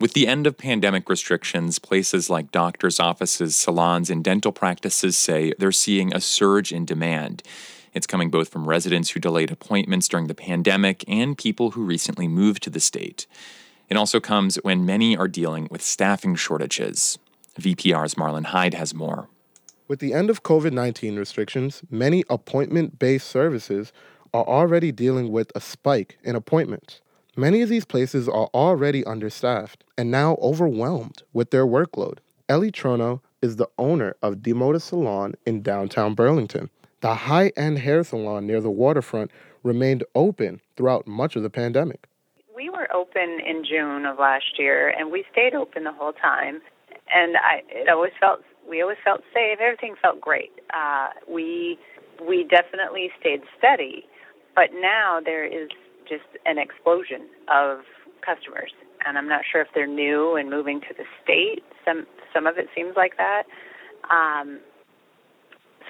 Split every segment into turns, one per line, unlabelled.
With the end of pandemic restrictions, places like doctors' offices, salons, and dental practices say they're seeing a surge in demand. It's coming both from residents who delayed appointments during the pandemic and people who recently moved to the state. It also comes when many are dealing with staffing shortages. VPR's Marlon Hyde has more.
With the end of COVID 19 restrictions, many appointment based services are already dealing with a spike in appointments. Many of these places are already understaffed and now overwhelmed with their workload. Ellie Trono is the owner of Di Moda Salon in downtown Burlington. The high end hair salon near the waterfront remained open throughout much of the pandemic.
We were open in June of last year and we stayed open the whole time. And I, it always felt, we always felt safe. Everything felt great. Uh, we, we definitely stayed steady. But now there is just an explosion of customers. And I'm not sure if they're new and moving to the state. Some some of it seems like that. Um,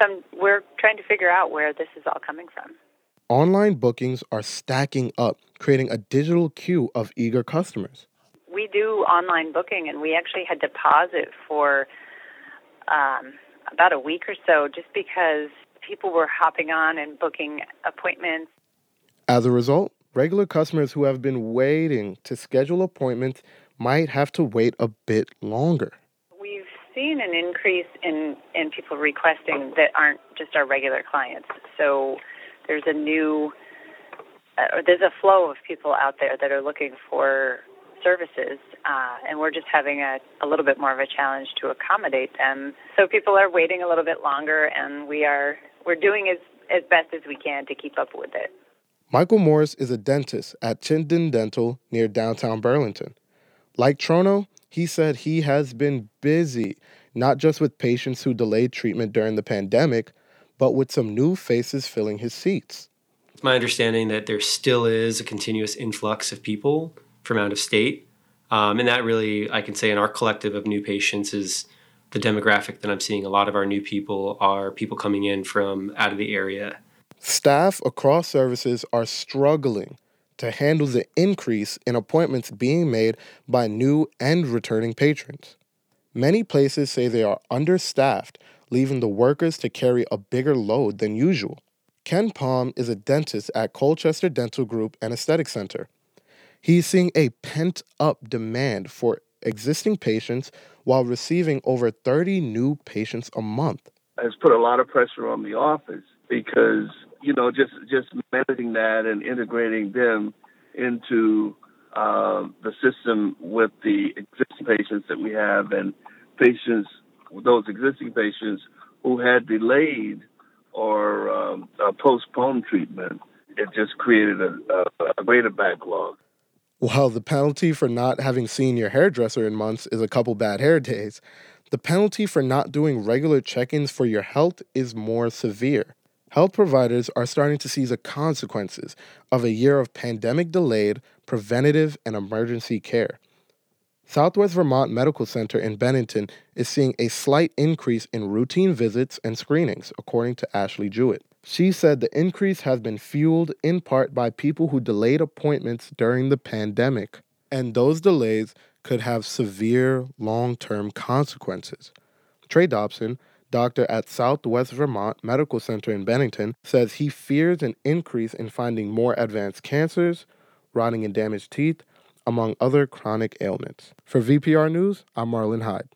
some we're trying to figure out where this is all coming from.
Online bookings are stacking up, creating a digital queue of eager customers.
We do online booking, and we actually had deposit for um, about a week or so, just because people were hopping on and booking appointments.
As a result, regular customers who have been waiting to schedule appointments might have to wait a bit longer.
We've seen an increase in, in people requesting that aren't just our regular clients. So there's a new, uh, there's a flow of people out there that are looking for services, uh, and we're just having a, a little bit more of a challenge to accommodate them. So people are waiting a little bit longer, and we are we're doing as as best as we can to keep up with it.
Michael Morris is a dentist at Chinden Dental near downtown Burlington. Like Trono, he said he has been busy, not just with patients who delayed treatment during the pandemic, but with some new faces filling his seats.
It's my understanding that there still is a continuous influx of people from out of state. Um, and that really, I can say, in our collective of new patients is the demographic that I'm seeing. A lot of our new people are people coming in from out of the area
Staff across services are struggling to handle the increase in appointments being made by new and returning patrons. Many places say they are understaffed, leaving the workers to carry a bigger load than usual. Ken Palm is a dentist at Colchester Dental Group and Aesthetic Center. He's seeing a pent up demand for existing patients while receiving over 30 new patients a month.
It's put a lot of pressure on the office because you know, just just managing that and integrating them into uh, the system with the existing patients that we have and patients, those existing patients who had delayed or um, uh, postponed treatment, it just created a, a, a greater backlog.
While the penalty for not having seen your hairdresser in months is a couple bad hair days, the penalty for not doing regular check ins for your health is more severe. Health providers are starting to see the consequences of a year of pandemic delayed preventative and emergency care. Southwest Vermont Medical Center in Bennington is seeing a slight increase in routine visits and screenings, according to Ashley Jewett. She said the increase has been fueled in part by people who delayed appointments during the pandemic, and those delays could have severe long term consequences. Trey Dobson, doctor at Southwest Vermont Medical Center in Bennington, says he fears an increase in finding more advanced cancers, rotting and damaged teeth, among other chronic ailments. For VPR News, I'm Marlon Hyde.